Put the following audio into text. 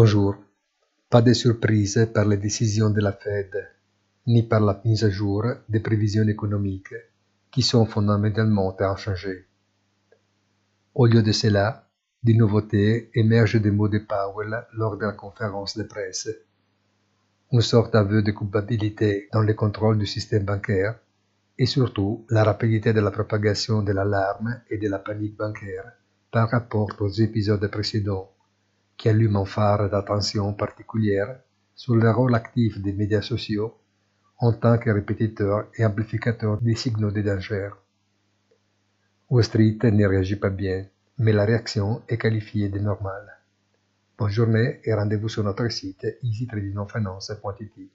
Bonjour. Pas de surprise par les décisions de la Fed, ni par la mise à jour des prévisions économiques, qui sont fondamentalement inchangées. Au lieu de cela, des nouveautés émergent des mots de Powell lors de la conférence de presse. Une sorte d'aveu de culpabilité dans le contrôle du système bancaire et surtout la rapidité de la propagation de l'alarme et de la panique bancaire par rapport aux épisodes précédents qui allume un phare d'attention particulière sur le rôle actif des médias sociaux en tant que répétiteur et amplificateur des signaux de danger. Wall Street ne réagit pas bien, mais la réaction est qualifiée de normale. Bonne journée et rendez-vous sur notre site easytradingfinance.it.